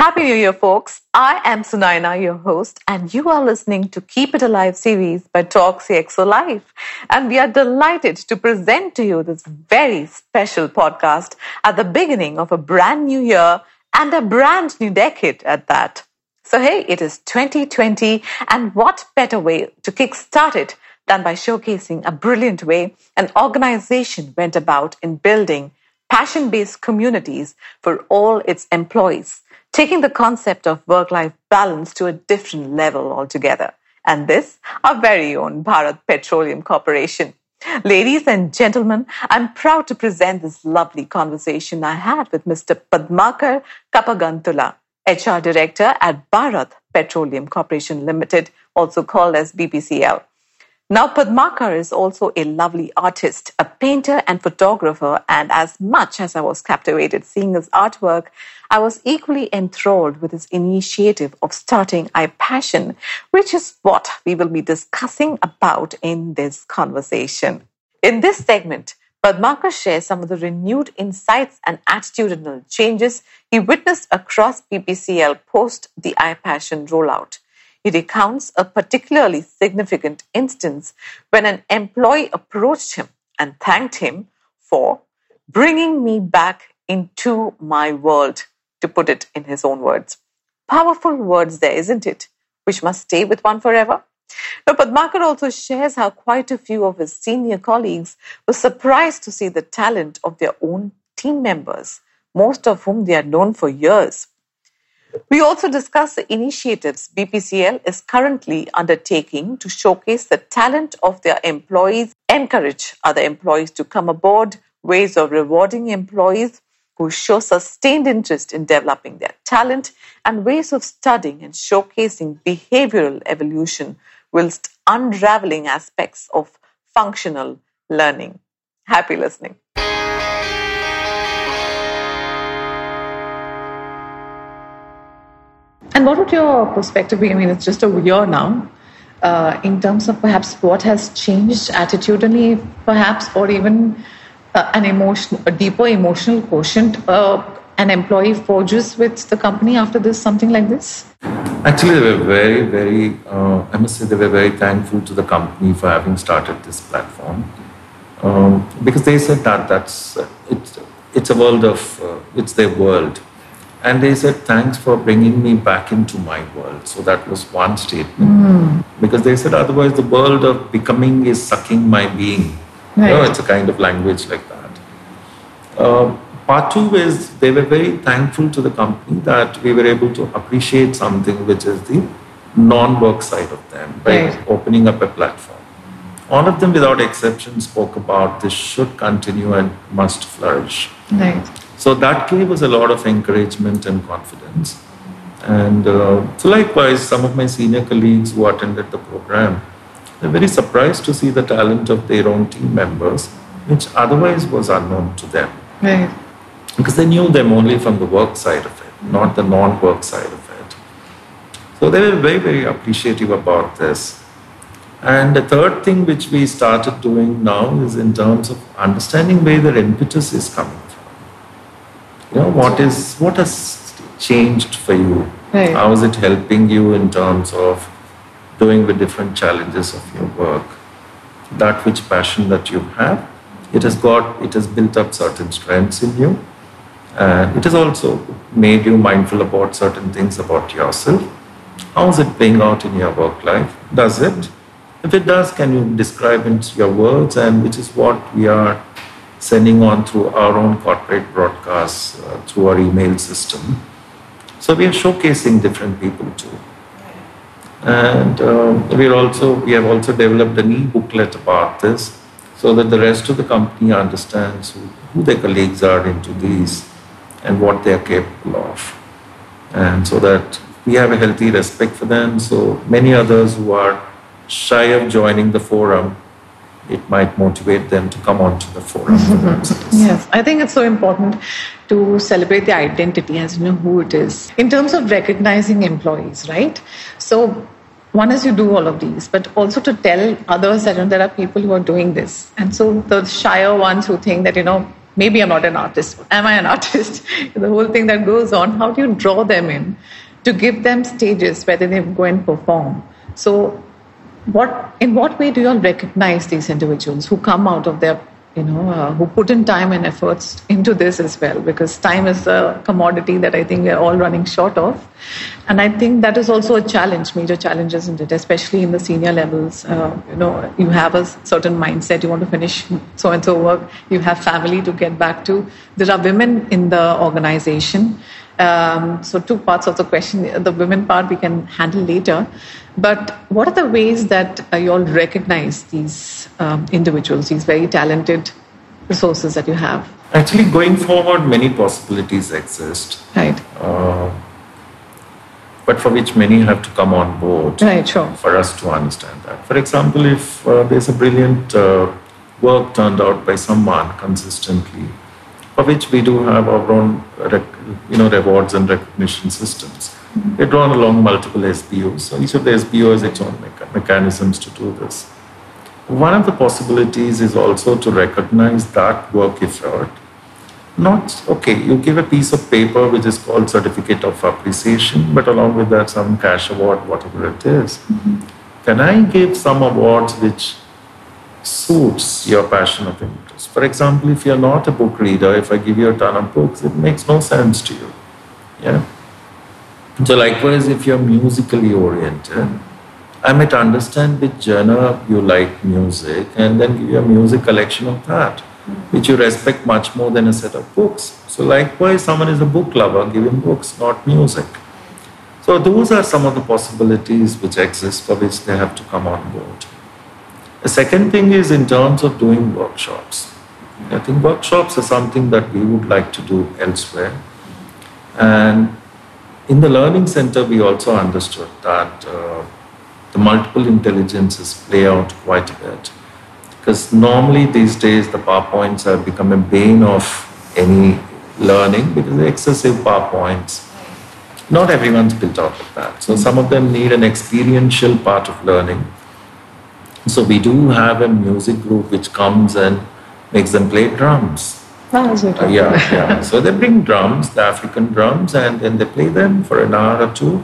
Happy New Year, folks. I am Sunayana, your host, and you are listening to Keep It Alive series by Talk CXO Live. And we are delighted to present to you this very special podcast at the beginning of a brand new year and a brand new decade at that. So, hey, it is 2020, and what better way to kickstart it than by showcasing a brilliant way an organization went about in building passion based communities for all its employees taking the concept of work life balance to a different level altogether. And this, our very own Bharat Petroleum Corporation. Ladies and gentlemen, I'm proud to present this lovely conversation I had with Mr. Padmakar Kappagantula, HR Director at Bharat Petroleum Corporation Limited, also called as BPCL. Now, Padmakar is also a lovely artist, a painter and photographer, and as much as I was captivated seeing his artwork, I was equally enthralled with his initiative of starting iPassion, which is what we will be discussing about in this conversation. In this segment, Padmakar shares some of the renewed insights and attitudinal changes he witnessed across BPCL post the iPassion rollout he recounts a particularly significant instance when an employee approached him and thanked him for bringing me back into my world, to put it in his own words. Powerful words there, isn't it? Which must stay with one forever. Now, Padmakar also shares how quite a few of his senior colleagues were surprised to see the talent of their own team members, most of whom they had known for years. We also discuss the initiatives BPCL is currently undertaking to showcase the talent of their employees, encourage other employees to come aboard, ways of rewarding employees who show sustained interest in developing their talent, and ways of studying and showcasing behavioral evolution whilst unraveling aspects of functional learning. Happy listening. And what would your perspective be? I mean, it's just a year now. Uh, in terms of perhaps what has changed attitudinally, perhaps, or even uh, an emotion, a deeper emotional quotient uh, an employee forges with the company after this, something like this? Actually, they were very, very, uh, I must say, they were very thankful to the company for having started this platform. Um, because they said that that's, it's, it's a world of, uh, it's their world and they said, Thanks for bringing me back into my world. So that was one statement. Mm. Because they said, Otherwise, the world of becoming is sucking my being. Right. You know, it's a kind of language like that. Uh, part two is they were very thankful to the company that we were able to appreciate something which is the non work side of them by right. opening up a platform. All of them, without exception, spoke about this should continue and must flourish. Right. So that gave us a lot of encouragement and confidence. And uh, so, likewise, some of my senior colleagues who attended the program, they're very surprised to see the talent of their own team members, which otherwise was unknown to them. Right. Because they knew them only from the work side of it, not the non work side of it. So they were very, very appreciative about this. And the third thing which we started doing now is in terms of understanding where their impetus is coming you know what is what has changed for you? Right. how is it helping you in terms of doing the different challenges of your work? That which passion that you have it has got it has built up certain strengths in you. And it has also made you mindful about certain things about yourself. How is it playing out in your work life? Does it? If it does can you describe in your words and which is what we are sending on through our own corporate broadcasts uh, through our email system. So we are showcasing different people too. And uh, we're also we have also developed an e-booklet about this so that the rest of the company understands who, who their colleagues are into these and what they are capable of. and so that we have a healthy respect for them. So many others who are shy of joining the forum, it might motivate them to come onto the forum. Yes, I think it's so important to celebrate the identity as you know who it is. In terms of recognizing employees, right? So one is you do all of these, but also to tell others that you know, there are people who are doing this. And so the shyer ones who think that, you know, maybe I'm not an artist. Am I an artist? the whole thing that goes on, how do you draw them in to give them stages where they go and perform? So what in what way do you all recognize these individuals who come out of their you know uh, who put in time and efforts into this as well? Because time is a commodity that i think we're all running short of. And i think that is also a challenge major challenge isn't it? Especially in the senior levels uh, you know you have a certain mindset. You want to finish so and so work. You have family to get back to. There are women in the organization um, so two parts of the question the women part we can handle later but what are the ways that uh, you all recognize these um, individuals, these very talented resources that you have? Actually, going forward, many possibilities exist. Right. Uh, but for which many have to come on board right, sure. for us to understand that. For example, if uh, there's a brilliant uh, work turned out by someone consistently, for which we do have our own you know, rewards and recognition systems they drawn along multiple SBUs. So each of the SBUs has its own mecha- mechanisms to do this. One of the possibilities is also to recognize that work effort. Not, okay, you give a piece of paper which is called Certificate of Appreciation, but along with that, some cash award, whatever it is. Mm-hmm. Can I give some awards which suits your passion of interest? For example, if you're not a book reader, if I give you a ton of books, it makes no sense to you. Yeah so likewise, if you're musically oriented, I might understand which genre you like music and then give you a music collection of that, which you respect much more than a set of books. So likewise, someone is a book lover, give him books, not music. So those are some of the possibilities which exist for which they have to come on board. The second thing is in terms of doing workshops. I think workshops are something that we would like to do elsewhere. And in the Learning Center, we also understood that uh, the multiple intelligences play out quite a bit. Because normally these days, the PowerPoints have become a bane of any learning because they're excessive PowerPoints. Not everyone's built out of that. So some of them need an experiential part of learning. So we do have a music group which comes and makes them play drums uh, yeah, yeah. So they bring drums, the African drums, and then they play them for an hour or 2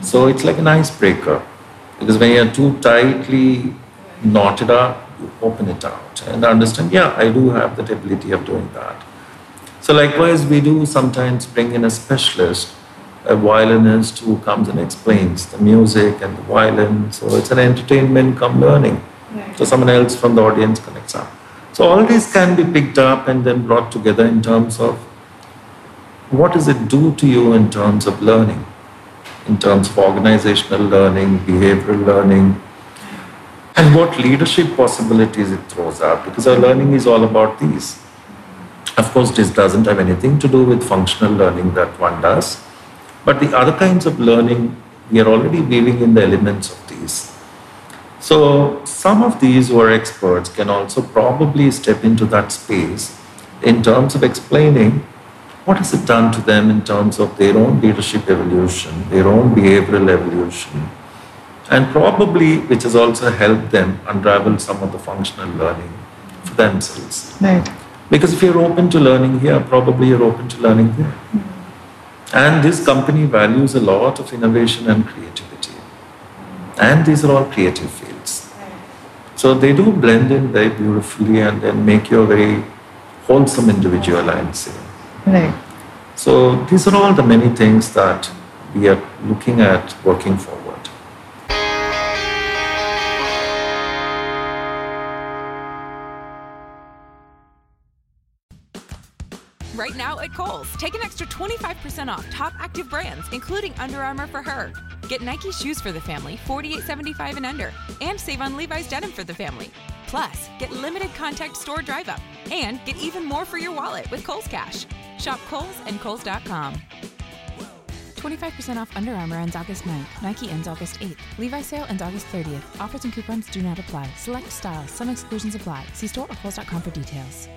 So it's like an icebreaker. Because when you're too tightly knotted up, you open it out and understand, yeah, I do have that ability of doing that. So likewise, we do sometimes bring in a specialist, a violinist who comes and explains the music and the violin. So it's an entertainment come learning. Right. So someone else from the audience connects up. So all these can be picked up and then brought together in terms of what does it do to you in terms of learning, in terms of organizational learning, behavioral learning, and what leadership possibilities it throws up, because our learning is all about these. Of course, this doesn't have anything to do with functional learning that one does, but the other kinds of learning, we are already weaving in the elements of these. So some of these who are experts can also probably step into that space in terms of explaining what has it done to them in terms of their own leadership evolution, their own behavioral evolution, and probably which has also helped them unravel some of the functional learning for themselves. Right. Because if you're open to learning here, probably you're open to learning there. Mm-hmm. And this company values a lot of innovation and creativity. And these are all creative fields. So they do blend in very beautifully and then make you a very wholesome individual, I'd say. Right. So these are all the many things that we are looking at working forward. Now at Kohl's, take an extra 25% off top active brands, including Under Armour for her. Get Nike shoes for the family, $48.75 and under, and save on Levi's denim for the family. Plus, get limited contact store drive up and get even more for your wallet with Kohl's Cash. Shop Kohl's and Kohl's.com. 25% off Under Armour ends August 9th. Nike ends August 8th. Levi sale ends August 30th. Offers and coupons do not apply. Select styles. Some exclusions apply. See store or kohls.com for details.